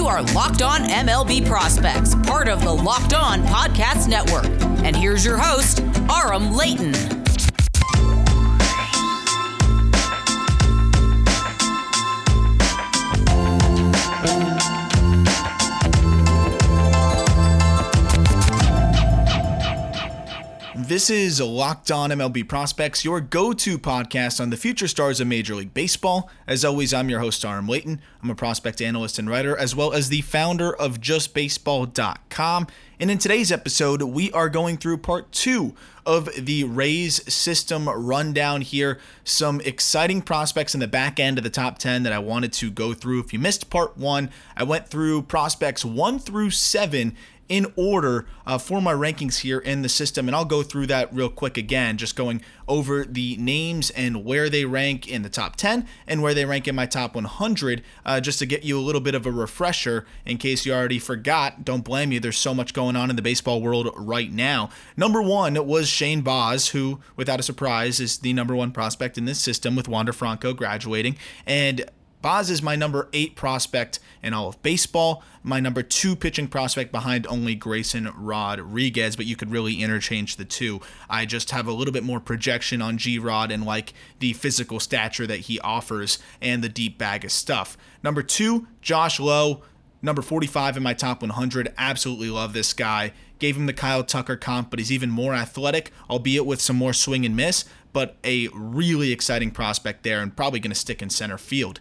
You are Locked On MLB Prospects, part of the Locked On Podcast Network. And here's your host, Aram Leighton. This is Locked On MLB Prospects, your go to podcast on the future stars of Major League Baseball. As always, I'm your host, Aram Leighton. I'm a prospect analyst and writer, as well as the founder of JustBaseball.com. And in today's episode, we are going through part two of the Rays system rundown here. Some exciting prospects in the back end of the top 10 that I wanted to go through. If you missed part one, I went through prospects one through seven in order uh, for my rankings here in the system. And I'll go through that real quick again, just going over the names and where they rank in the top 10 and where they rank in my top 100, uh, just to get you a little bit of a refresher in case you already forgot. Don't blame you. There's so much going on in the baseball world right now. Number one was Shane Baz, who, without a surprise, is the number one prospect in this system with Wander Franco graduating. And Baz is my number eight prospect in all of baseball, my number two pitching prospect behind only Grayson Rodriguez, but you could really interchange the two. I just have a little bit more projection on G Rod and like the physical stature that he offers and the deep bag of stuff. Number two, Josh Lowe, number 45 in my top 100. Absolutely love this guy. Gave him the Kyle Tucker comp, but he's even more athletic, albeit with some more swing and miss, but a really exciting prospect there and probably going to stick in center field.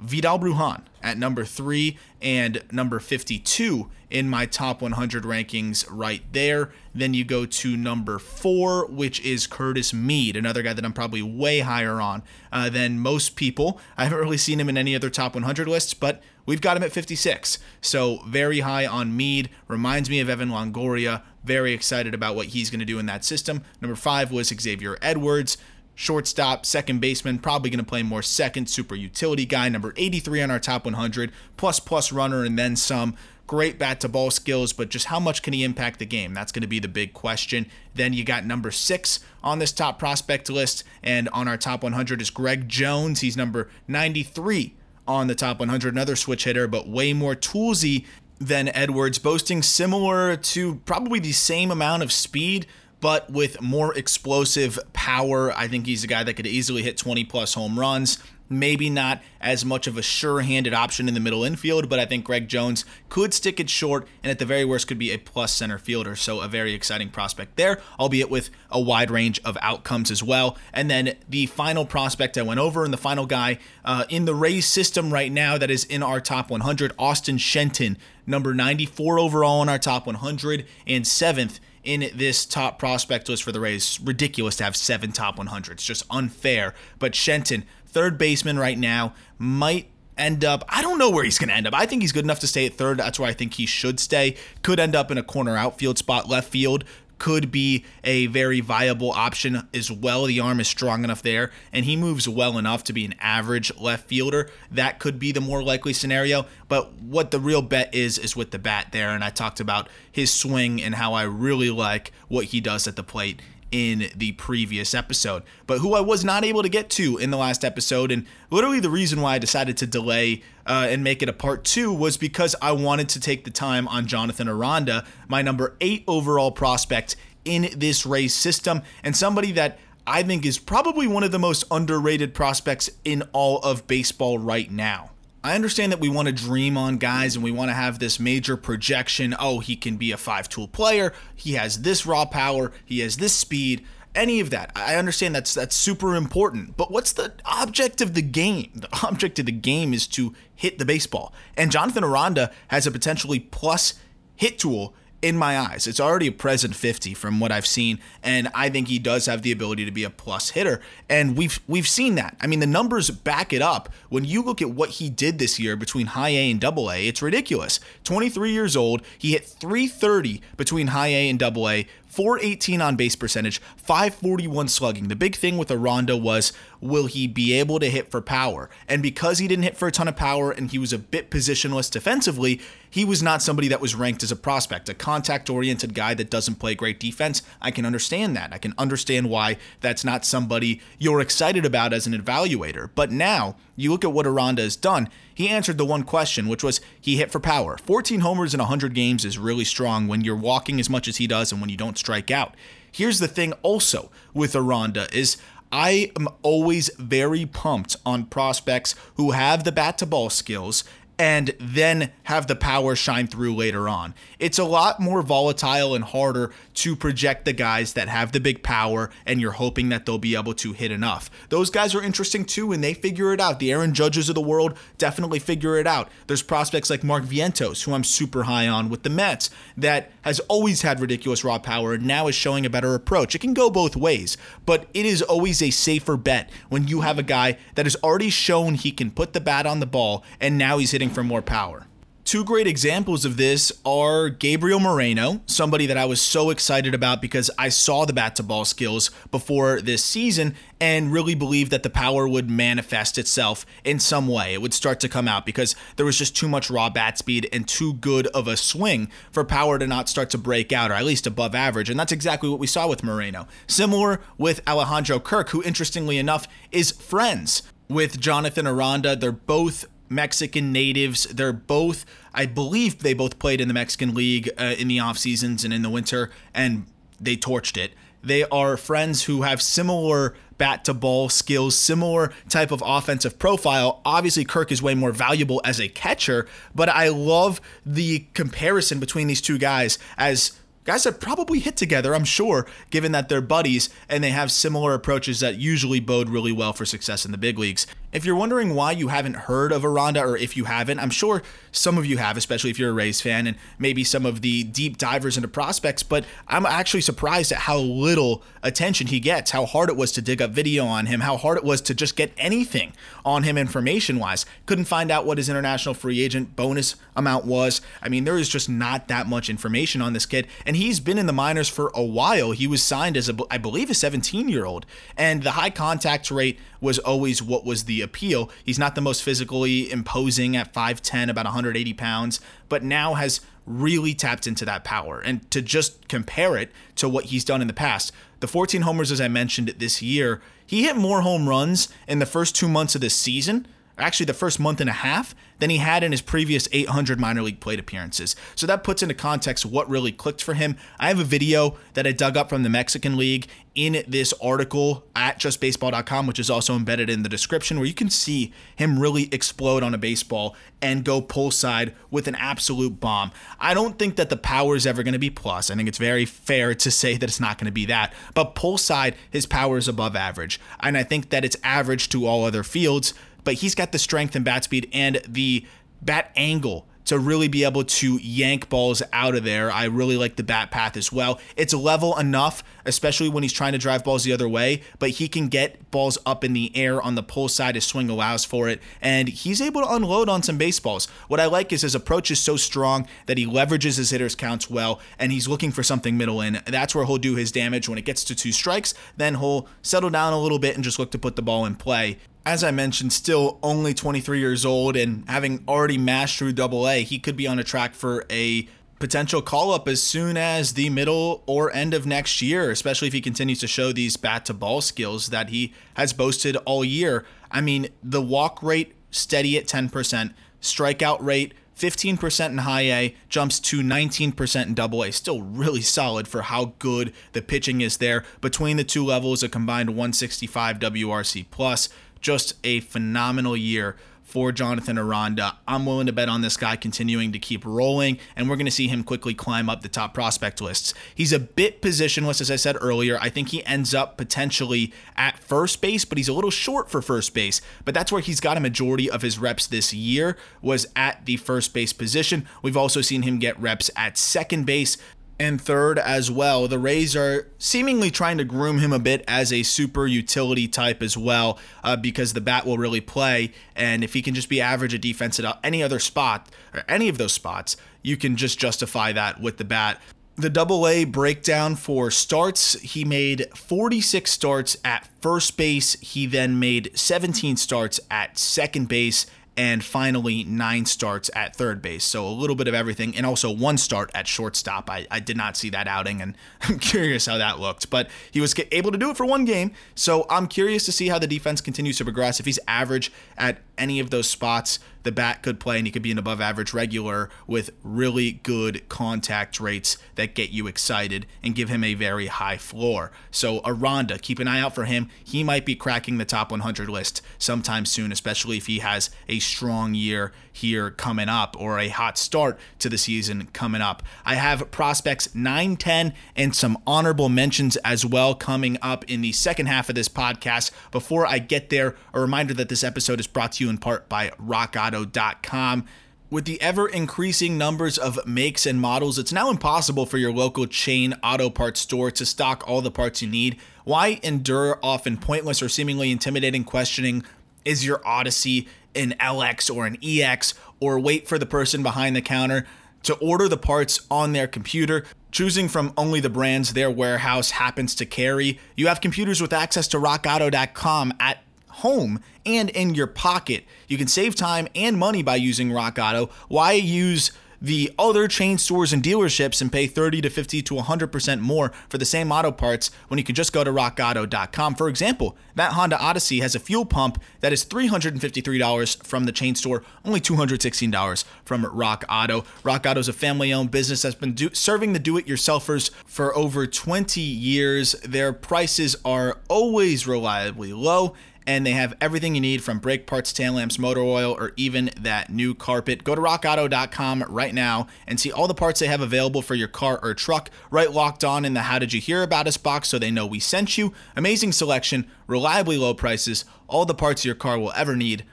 Vidal Brujan at number three and number 52 in my top 100 rankings right there. Then you go to number four, which is Curtis Mead, another guy that I'm probably way higher on uh, than most people. I haven't really seen him in any other top 100 lists, but we've got him at 56. So very high on Mead. Reminds me of Evan Longoria. Very excited about what he's going to do in that system. Number five was Xavier Edwards shortstop, second baseman, probably going to play more second, super utility guy, number 83 on our top 100, plus plus runner, and then some. Great bat to ball skills, but just how much can he impact the game? That's going to be the big question. Then you got number six on this top prospect list, and on our top 100 is Greg Jones. He's number 93 on the top 100, another switch hitter, but way more toolsy than Edwards, boasting similar to probably the same amount of speed, but with more explosive power. I think he's a guy that could easily hit 20 plus home runs. Maybe not as much of a sure handed option in the middle infield, but I think Greg Jones could stick it short and at the very worst could be a plus center fielder. So a very exciting prospect there, albeit with a wide range of outcomes as well. And then the final prospect I went over and the final guy uh, in the Rays system right now that is in our top 100, Austin Shenton, number 94 overall in our top 100 and seventh in this top prospect list for the Rays. Ridiculous to have seven top 100s, just unfair. But Shenton, third baseman right now, might end up. I don't know where he's going to end up. I think he's good enough to stay at third. That's where I think he should stay. Could end up in a corner outfield spot, left field could be a very viable option as well. The arm is strong enough there, and he moves well enough to be an average left fielder. That could be the more likely scenario. But what the real bet is, is with the bat there. And I talked about his swing and how I really like what he does at the plate in the previous episode, but who I was not able to get to in the last episode. And literally, the reason why I decided to delay uh, and make it a part two was because I wanted to take the time on Jonathan Aranda, my number eight overall prospect in this Rays system, and somebody that I think is probably one of the most underrated prospects in all of baseball right now. I understand that we want to dream on guys and we want to have this major projection. Oh, he can be a five tool player. He has this raw power. He has this speed. Any of that. I understand that's that's super important. But what's the object of the game? The object of the game is to hit the baseball. And Jonathan Aranda has a potentially plus hit tool in my eyes. It's already a present 50 from what I've seen and I think he does have the ability to be a plus hitter and we've we've seen that. I mean the numbers back it up. When you look at what he did this year between high A and double A, it's ridiculous. 23 years old, he hit 330 between high A and double A, 418 on base percentage, 541 slugging. The big thing with Aranda was will he be able to hit for power? And because he didn't hit for a ton of power and he was a bit positionless defensively, he was not somebody that was ranked as a prospect, a contact oriented guy that doesn't play great defense. I can understand that. I can understand why that's not somebody you're excited about as an evaluator. But now you look at what Aranda has done. He answered the one question, which was he hit for power. 14 homers in 100 games is really strong when you're walking as much as he does and when you don't strike out. Here's the thing also with Aranda is I am always very pumped on prospects who have the bat to ball skills and then have the power shine through later on. It's a lot more volatile and harder to project the guys that have the big power and you're hoping that they'll be able to hit enough. Those guys are interesting too and they figure it out. The Aaron Judges of the world definitely figure it out. There's prospects like Mark Vientos, who I'm super high on with the Mets, that has always had ridiculous raw power and now is showing a better approach. It can go both ways, but it is always a safer bet when you have a guy that has already shown he can put the bat on the ball and now he's hitting for more power. Two great examples of this are Gabriel Moreno, somebody that I was so excited about because I saw the bat to ball skills before this season and really believed that the power would manifest itself in some way. It would start to come out because there was just too much raw bat speed and too good of a swing for power to not start to break out or at least above average. And that's exactly what we saw with Moreno. Similar with Alejandro Kirk, who interestingly enough is friends with Jonathan Aranda. They're both Mexican natives. They're both, I believe, they both played in the Mexican League uh, in the off seasons and in the winter, and they torched it. They are friends who have similar bat to ball skills, similar type of offensive profile. Obviously, Kirk is way more valuable as a catcher, but I love the comparison between these two guys as guys that probably hit together, I'm sure, given that they're buddies and they have similar approaches that usually bode really well for success in the big leagues. If you're wondering why you haven't heard of Aranda, or if you haven't, I'm sure some of you have, especially if you're a Rays fan, and maybe some of the deep divers into prospects, but I'm actually surprised at how little attention he gets, how hard it was to dig up video on him, how hard it was to just get anything on him information wise. Couldn't find out what his international free agent bonus amount was. I mean, there is just not that much information on this kid, and he's been in the minors for a while. He was signed as, a, I believe, a 17 year old, and the high contact rate was always what was the appeal. He's not the most physically imposing at 5'10, about 180 pounds, but now has really tapped into that power. And to just compare it to what he's done in the past, the 14 homers, as I mentioned this year, he hit more home runs in the first two months of this season actually the first month and a half than he had in his previous 800 minor league plate appearances. So that puts into context what really clicked for him. I have a video that I dug up from the Mexican League in this article at justbaseball.com, which is also embedded in the description, where you can see him really explode on a baseball and go pull side with an absolute bomb. I don't think that the power is ever going to be plus. I think it's very fair to say that it's not going to be that. But pull side, his power is above average. And I think that it's average to all other fields but he's got the strength and bat speed and the bat angle to really be able to yank balls out of there. I really like the bat path as well. It's level enough, especially when he's trying to drive balls the other way, but he can get balls up in the air on the pull side. His swing allows for it, and he's able to unload on some baseballs. What I like is his approach is so strong that he leverages his hitters' counts well, and he's looking for something middle in. That's where he'll do his damage. When it gets to two strikes, then he'll settle down a little bit and just look to put the ball in play as I mentioned, still only 23 years old and having already mashed through double A, he could be on a track for a potential call up as soon as the middle or end of next year, especially if he continues to show these bat to ball skills that he has boasted all year. I mean, the walk rate steady at 10%, strikeout rate 15% in high A, jumps to 19% in double A. Still really solid for how good the pitching is there. Between the two levels, a combined 165 WRC plus just a phenomenal year for Jonathan Aranda. I'm willing to bet on this guy continuing to keep rolling, and we're going to see him quickly climb up the top prospect lists. He's a bit positionless, as I said earlier. I think he ends up potentially at first base, but he's a little short for first base. But that's where he's got a majority of his reps this year was at the first base position. We've also seen him get reps at second base and third as well. The Rays are seemingly trying to groom him a bit as a super utility type as well, uh, because the bat will really play. And if he can just be average at defense at any other spot or any of those spots, you can just justify that with the bat. The double A breakdown for starts, he made 46 starts at first base. He then made 17 starts at second base and finally nine starts at third base. So a little bit of everything, and also one start at shortstop. I, I did not see that outing, and I'm curious how that looked. But he was able to do it for one game, so I'm curious to see how the defense continues to progress. If he's average at any of those spots, the bat could play and he could be an above average regular with really good contact rates that get you excited and give him a very high floor. So, Aranda, keep an eye out for him. He might be cracking the top 100 list sometime soon, especially if he has a strong year here coming up or a hot start to the season coming up. I have prospects 9, 10, and some honorable mentions as well coming up in the second half of this podcast. Before I get there, a reminder that this episode is brought to in part by RockAuto.com. With the ever increasing numbers of makes and models, it's now impossible for your local chain auto parts store to stock all the parts you need. Why endure often pointless or seemingly intimidating questioning? Is your Odyssey an LX or an EX? Or wait for the person behind the counter to order the parts on their computer, choosing from only the brands their warehouse happens to carry. You have computers with access to rockauto.com at home and in your pocket. You can save time and money by using Rock Auto. Why use the other chain stores and dealerships and pay 30 to 50 to 100% more for the same auto parts when you can just go to rockauto.com. For example, that Honda Odyssey has a fuel pump that is $353 from the chain store, only $216 from Rock Auto. Rock Auto is a family owned business that's been do- serving the do it yourselfers for over 20 years. Their prices are always reliably low and they have everything you need from brake parts, tail lamps, motor oil, or even that new carpet. Go to rockauto.com right now and see all the parts they have available for your car or truck, right locked on in the How Did You Hear About Us box so they know we sent you. Amazing selection, reliably low prices, all the parts your car will ever need.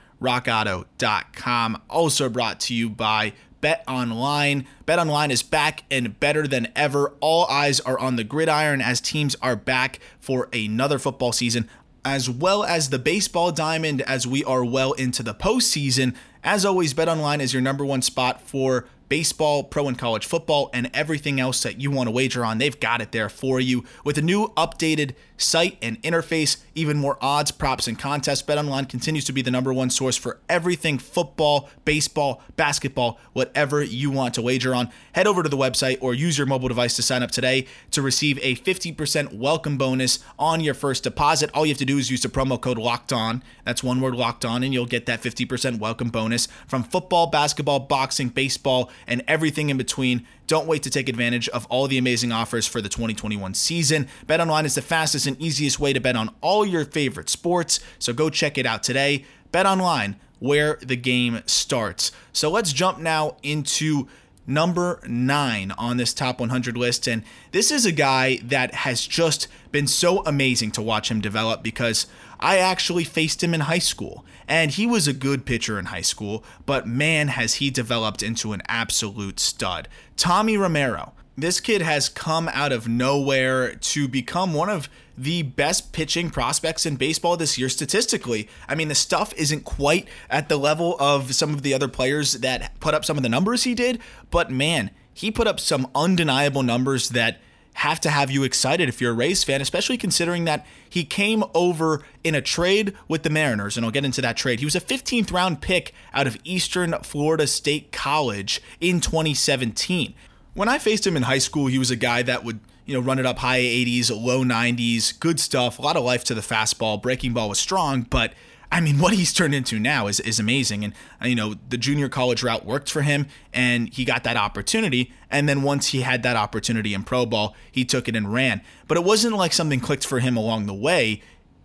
RockAuto.com. Also brought to you by Bet Online. Bet Online is back and better than ever. All eyes are on the gridiron as teams are back for another football season as well as the baseball diamond as we are well into the postseason. As always, BetOnline is your number one spot for baseball, pro and college football, and everything else that you want to wager on. They've got it there for you with a new updated site and interface, even more odds, props, and contests. BetOnline continues to be the number one source for everything football, baseball, basketball, whatever you want to wager on. Head over to the website or use your mobile device to sign up today to receive a 50% welcome bonus on your first deposit. All you have to do is use the promo code locked on. That's one word locked on, and you'll get that 50% welcome bonus from football, basketball, boxing, baseball, and everything in between. Don't wait to take advantage of all the amazing offers for the 2021 season. BetOnline is the fastest and easiest way to bet on all your favorite sports, so go check it out today. BetOnline, where the game starts. So let's jump now into number nine on this top 100 list. And this is a guy that has just been so amazing to watch him develop because I actually faced him in high school. And he was a good pitcher in high school, but man, has he developed into an absolute stud. Tommy Romero. This kid has come out of nowhere to become one of the best pitching prospects in baseball this year statistically. I mean, the stuff isn't quite at the level of some of the other players that put up some of the numbers he did, but man, he put up some undeniable numbers that have to have you excited if you're a Rays fan, especially considering that he came over in a trade with the Mariners, and I'll get into that trade. He was a 15th round pick out of Eastern Florida State College in 2017. When I faced him in high school, he was a guy that would you know, run it up high 80s, low 90s, good stuff, a lot of life to the fastball. Breaking ball was strong, but I mean, what he's turned into now is, is amazing. And, you know, the junior college route worked for him and he got that opportunity. And then once he had that opportunity in pro ball, he took it and ran. But it wasn't like something clicked for him along the way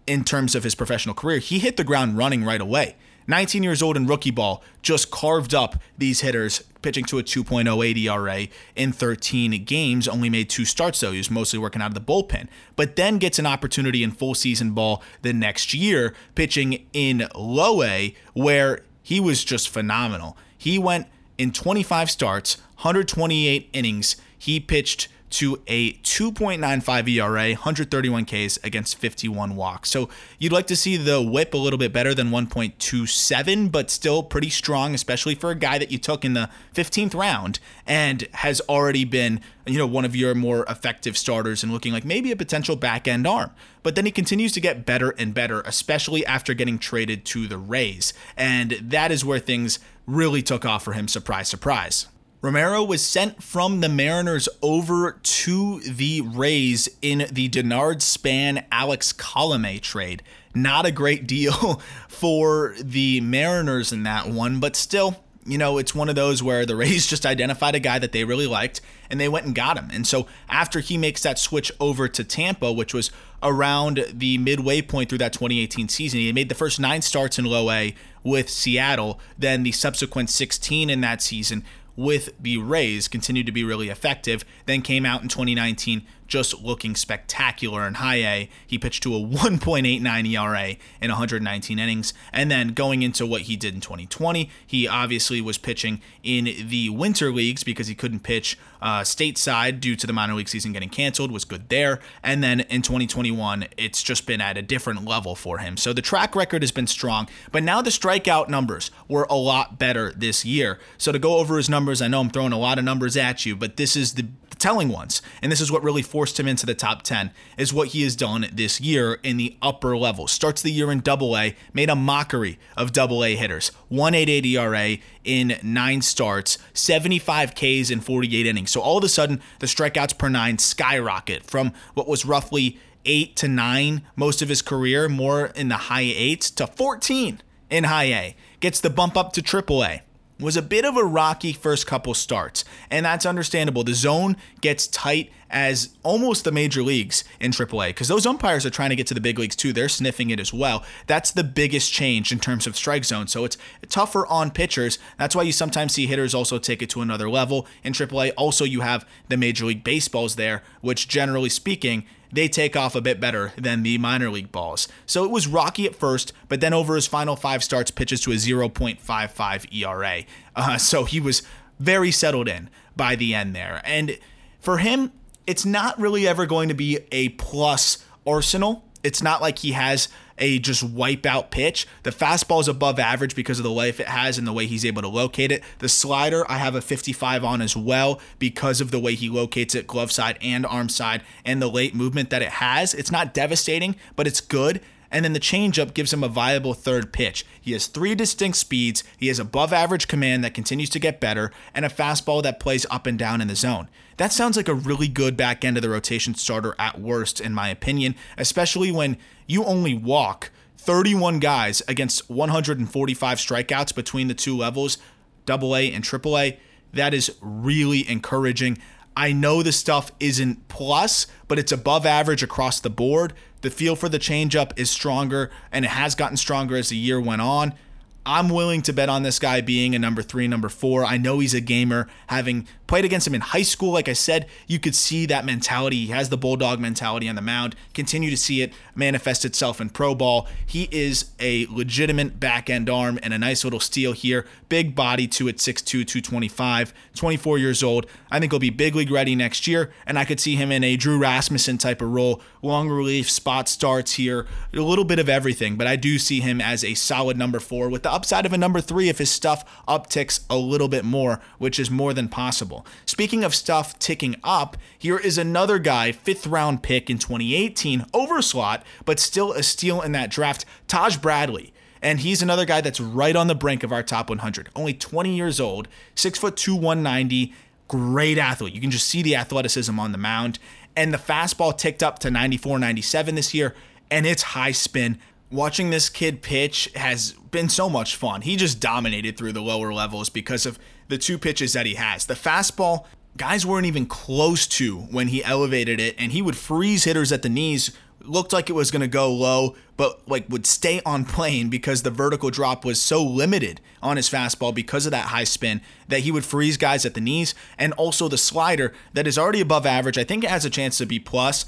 in terms of his professional career. He hit the ground running right away. 19 years old in rookie ball, just carved up these hitters, pitching to a 2.08 ERA in 13 games. Only made two starts, though. He was mostly working out of the bullpen. But then gets an opportunity in full season ball the next year, pitching in low A, where he was just phenomenal. He went in 25 starts, 128 innings. He pitched to a 2.95 ERA, 131 Ks against 51 walks. So you'd like to see the whip a little bit better than 1.27, but still pretty strong, especially for a guy that you took in the 15th round and has already been, you know, one of your more effective starters and looking like maybe a potential back end arm. But then he continues to get better and better, especially after getting traded to the Rays. And that is where things really took off for him. Surprise, surprise. Romero was sent from the Mariners over to the Rays in the Denard Span Alex Colome trade. Not a great deal for the Mariners in that one, but still, you know, it's one of those where the Rays just identified a guy that they really liked and they went and got him. And so after he makes that switch over to Tampa, which was around the midway point through that 2018 season, he made the first nine starts in low A with Seattle, then the subsequent 16 in that season with the Rays continued to be really effective. Then came out in 2019 just looking spectacular in high A. He pitched to a 1.89 ERA in 119 innings. And then going into what he did in 2020, he obviously was pitching in the winter leagues because he couldn't pitch uh, stateside due to the minor league season getting canceled, was good there. And then in 2021, it's just been at a different level for him. So the track record has been strong, but now the strikeout numbers were a lot better this year. So to go over his numbers, I know I'm throwing a lot of numbers at you, but this is the telling ones. And this is what really forced him into the top 10 is what he has done this year in the upper level. Starts the year in double A, made a mockery of double A hitters. 188 ERA in 9 starts, 75 Ks in 48 innings. So all of a sudden the strikeouts per 9 skyrocket from what was roughly 8 to 9 most of his career, more in the high 8s to 14 in high A. Gets the bump up to triple A was a bit of a rocky first couple starts, and that's understandable. The zone gets tight as almost the major leagues in AAA because those umpires are trying to get to the big leagues too. They're sniffing it as well. That's the biggest change in terms of strike zone. So it's tougher on pitchers. That's why you sometimes see hitters also take it to another level in AAA. Also, you have the Major League Baseballs there, which generally speaking, they take off a bit better than the minor league balls. So it was rocky at first, but then over his final five starts, pitches to a 0.55 ERA. Uh, so he was very settled in by the end there. And for him, it's not really ever going to be a plus arsenal. It's not like he has a just wipeout pitch. The fastball is above average because of the life it has and the way he's able to locate it. The slider, I have a 55 on as well because of the way he locates it, glove side and arm side, and the late movement that it has. It's not devastating, but it's good and then the changeup gives him a viable third pitch. He has three distinct speeds, he has above average command that continues to get better, and a fastball that plays up and down in the zone. That sounds like a really good back end of the rotation starter at worst, in my opinion, especially when you only walk 31 guys against 145 strikeouts between the two levels, double A and triple A. That is really encouraging. I know the stuff isn't plus, but it's above average across the board. The feel for the changeup is stronger, and it has gotten stronger as the year went on. I'm willing to bet on this guy being a number three, number four. I know he's a gamer. Having played against him in high school, like I said, you could see that mentality. He has the bulldog mentality on the mound. Continue to see it manifest itself in pro ball. He is a legitimate back end arm and a nice little steal here. Big body to at 6'2, 225, 24 years old. I think he'll be big league ready next year, and I could see him in a Drew Rasmussen type of role. Long relief, spot starts here, a little bit of everything, but I do see him as a solid number four with the upside of a number three if his stuff upticks a little bit more, which is more than possible. Speaking of stuff ticking up, here is another guy, fifth round pick in 2018, over slot, but still a steal in that draft, Taj Bradley. And he's another guy that's right on the brink of our top 100. Only 20 years old, 6 foot 2, 190, great athlete. You can just see the athleticism on the mound. And the fastball ticked up to 94, 97 this year, and it's high spin, watching this kid pitch has been so much fun. He just dominated through the lower levels because of the two pitches that he has. The fastball, guys weren't even close to when he elevated it, and he would freeze hitters at the knees. Looked like it was going to go low, but like would stay on plane because the vertical drop was so limited on his fastball because of that high spin that he would freeze guys at the knees. And also the slider that is already above average. I think it has a chance to be plus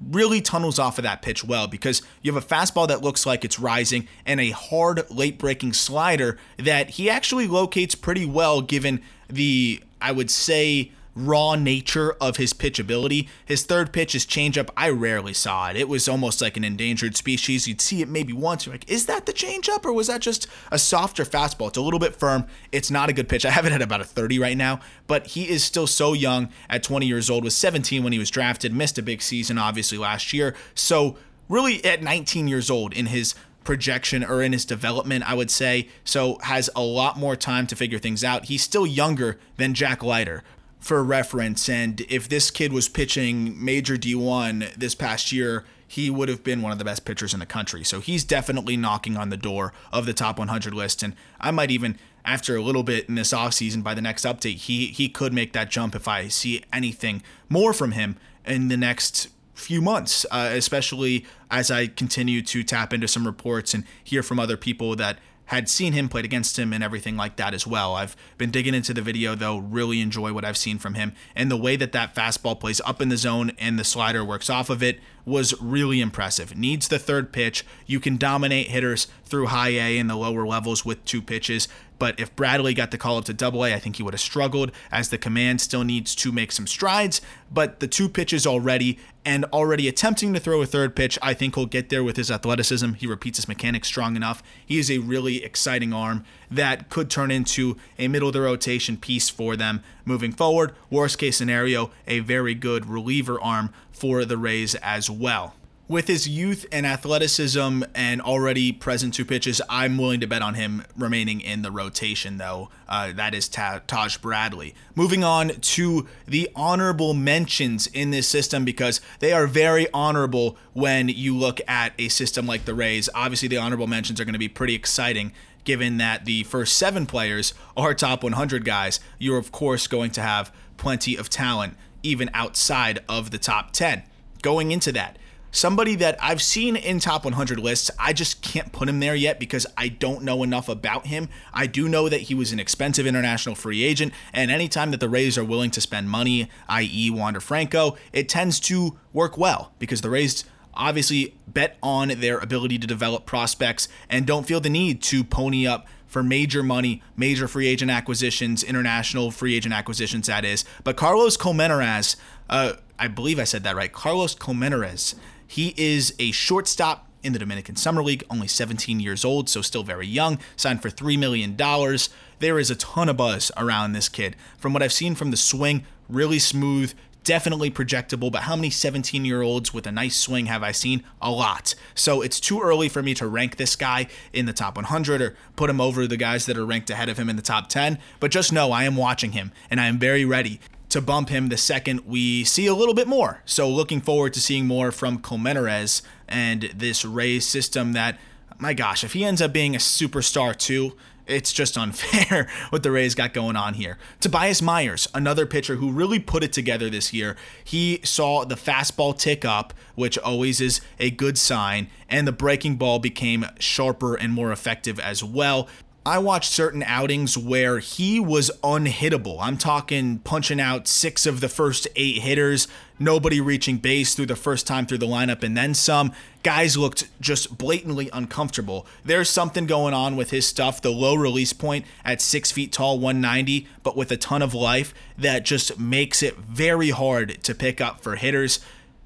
really tunnels off of that pitch well because you have a fastball that looks like it's rising and a hard late breaking slider that he actually locates pretty well given the I would say raw nature of his pitch ability. His third pitch, his changeup, I rarely saw it. It was almost like an endangered species. You'd see it maybe once. You're like, is that the changeup or was that just a softer fastball? It's a little bit firm. It's not a good pitch. I have it at about a 30 right now, but he is still so young at 20 years old. Was 17 when he was drafted. Missed a big season obviously last year. So really at 19 years old in his projection or in his development, I would say. So has a lot more time to figure things out. He's still younger than Jack Leiter. For reference, and if this kid was pitching major D1 this past year, he would have been one of the best pitchers in the country. So he's definitely knocking on the door of the top 100 list. And I might even, after a little bit in this offseason, by the next update, he, he could make that jump if I see anything more from him in the next few months, uh, especially as I continue to tap into some reports and hear from other people that had seen him played against him and everything like that as well. I've been digging into the video though, really enjoy what I've seen from him and the way that that fastball plays up in the zone and the slider works off of it was really impressive. Needs the third pitch. You can dominate hitters through high A and the lower levels with two pitches. But if Bradley got the call up to double A, I think he would have struggled as the command still needs to make some strides. But the two pitches already and already attempting to throw a third pitch, I think he'll get there with his athleticism. He repeats his mechanics strong enough. He is a really exciting arm that could turn into a middle of the rotation piece for them moving forward. Worst case scenario, a very good reliever arm for the Rays as well. With his youth and athleticism and already present two pitches, I'm willing to bet on him remaining in the rotation, though. Uh, that is Ta- Taj Bradley. Moving on to the honorable mentions in this system because they are very honorable when you look at a system like the Rays. Obviously, the honorable mentions are going to be pretty exciting given that the first seven players are top 100 guys. You're, of course, going to have plenty of talent even outside of the top 10. Going into that, somebody that I've seen in top 100 lists. I just can't put him there yet because I don't know enough about him. I do know that he was an expensive international free agent, and anytime that the Rays are willing to spend money, i.e., Wander Franco, it tends to work well because the Rays obviously bet on their ability to develop prospects and don't feel the need to pony up for major money, major free agent acquisitions, international free agent acquisitions, that is. But Carlos Colmenarez, uh, I believe I said that right. Carlos Colmenarez he is a shortstop in the Dominican Summer League, only 17 years old, so still very young, signed for $3 million. There is a ton of buzz around this kid. From what I've seen from the swing, really smooth, definitely projectable, but how many 17 year olds with a nice swing have I seen? A lot. So it's too early for me to rank this guy in the top 100 or put him over the guys that are ranked ahead of him in the top 10. But just know I am watching him and I am very ready to bump him the second we see a little bit more. So looking forward to seeing more from Colmenarez and this Rays system that, my gosh, if he ends up being a superstar too, it's just unfair what the Rays got going on here. Tobias Myers, another pitcher who really put it together this year. He saw the fastball tick up, which always is a good sign, and the breaking ball became sharper and more effective as well. I watched certain outings where he was unhittable. I'm talking punching out six of the first eight hitters, nobody reaching base through the first time through the lineup, and then some. Guys looked just blatantly uncomfortable. There's something going on with his stuff, the low release point at six feet tall, 190, but with a ton of life that just makes it very hard to pick up for hitters.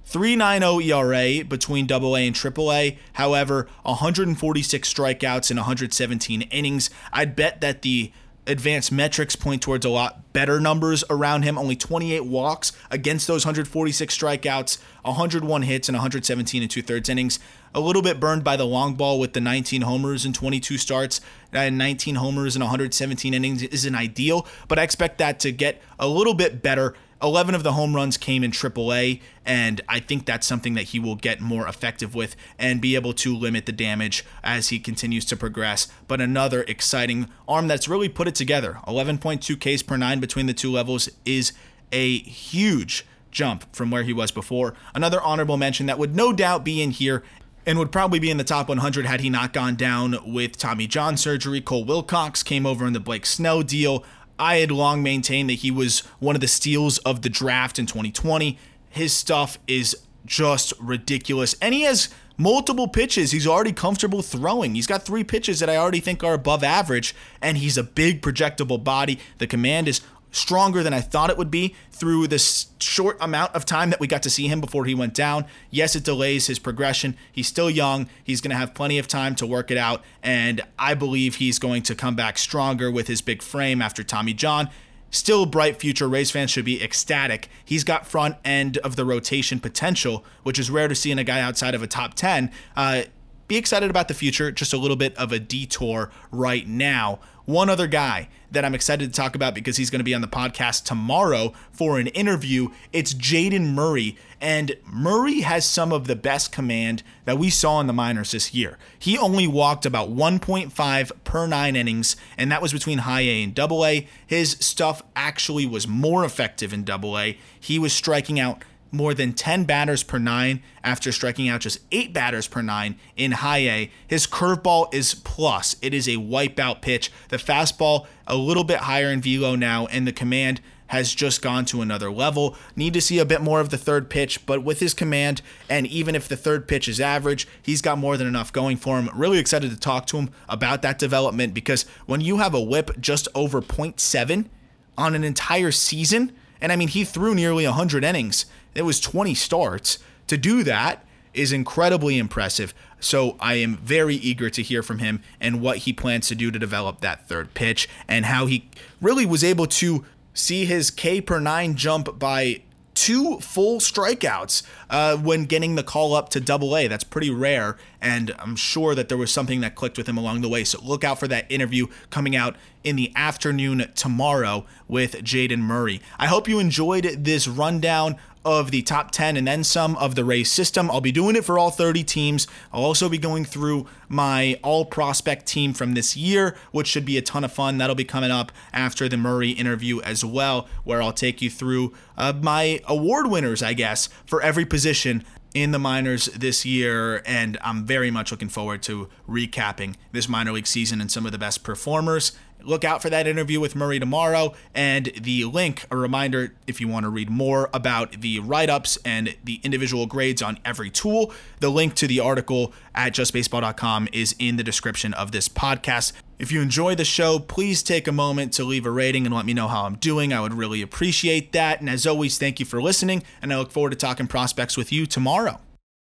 3.90 ERA between Double AA and AAA. However, 146 strikeouts in 117 innings. I'd bet that the advanced metrics point towards a lot better numbers around him. Only 28 walks against those 146 strikeouts, 101 hits, and 117 and two thirds innings. A little bit burned by the long ball with the 19 homers and 22 starts. And 19 homers and 117 innings isn't ideal, but I expect that to get a little bit better 11 of the home runs came in AAA, and I think that's something that he will get more effective with and be able to limit the damage as he continues to progress. But another exciting arm that's really put it together 11.2 Ks per nine between the two levels is a huge jump from where he was before. Another honorable mention that would no doubt be in here and would probably be in the top 100 had he not gone down with Tommy John surgery. Cole Wilcox came over in the Blake Snell deal. I had long maintained that he was one of the steals of the draft in 2020. His stuff is just ridiculous. And he has multiple pitches he's already comfortable throwing. He's got three pitches that I already think are above average, and he's a big projectable body. The command is stronger than I thought it would be through this short amount of time that we got to see him before he went down. Yes, it delays his progression. He's still young. He's going to have plenty of time to work it out. And I believe he's going to come back stronger with his big frame after Tommy John. Still bright future. Rays fans should be ecstatic. He's got front end of the rotation potential, which is rare to see in a guy outside of a top 10. Uh, be excited about the future. Just a little bit of a detour right now. One other guy that I'm excited to talk about because he's going to be on the podcast tomorrow for an interview. It's Jayden Murray. And Murray has some of the best command that we saw in the minors this year. He only walked about 1.5 per nine innings, and that was between high A and double A. His stuff actually was more effective in double A. He was striking out more than 10 batters per nine after striking out just eight batters per nine in high A. His curveball is plus. It is a wipeout pitch. The fastball a little bit higher in velo now, and the command has just gone to another level. Need to see a bit more of the third pitch, but with his command, and even if the third pitch is average, he's got more than enough going for him. Really excited to talk to him about that development because when you have a whip just over 0.7 on an entire season, and I mean, he threw nearly 100 innings it was 20 starts. To do that is incredibly impressive. So I am very eager to hear from him and what he plans to do to develop that third pitch and how he really was able to see his K per nine jump by two full strikeouts uh, when getting the call up to double A. That's pretty rare, and I'm sure that there was something that clicked with him along the way. So look out for that interview coming out in the afternoon tomorrow with Jayden Murray. I hope you enjoyed this rundown of the top 10 and then some of the Rays system. I'll be doing it for all 30 teams. I'll also be going through my all prospect team from this year, which should be a ton of fun. That'll be coming up after the Murray interview as well, where I'll take you through uh, my award winners, I guess, for every position in the minors this year, and I'm very much looking forward to recapping this minor league season and some of the best performers. Look out for that interview with Murray tomorrow, and the link, a reminder if you want to read more about the write ups and the individual grades on every tool. The link to the article at justbaseball.com is in the description of this podcast. If you enjoy the show, please take a moment to leave a rating and let me know how I'm doing. I would really appreciate that. And as always, thank you for listening, and I look forward to talking prospects with you tomorrow.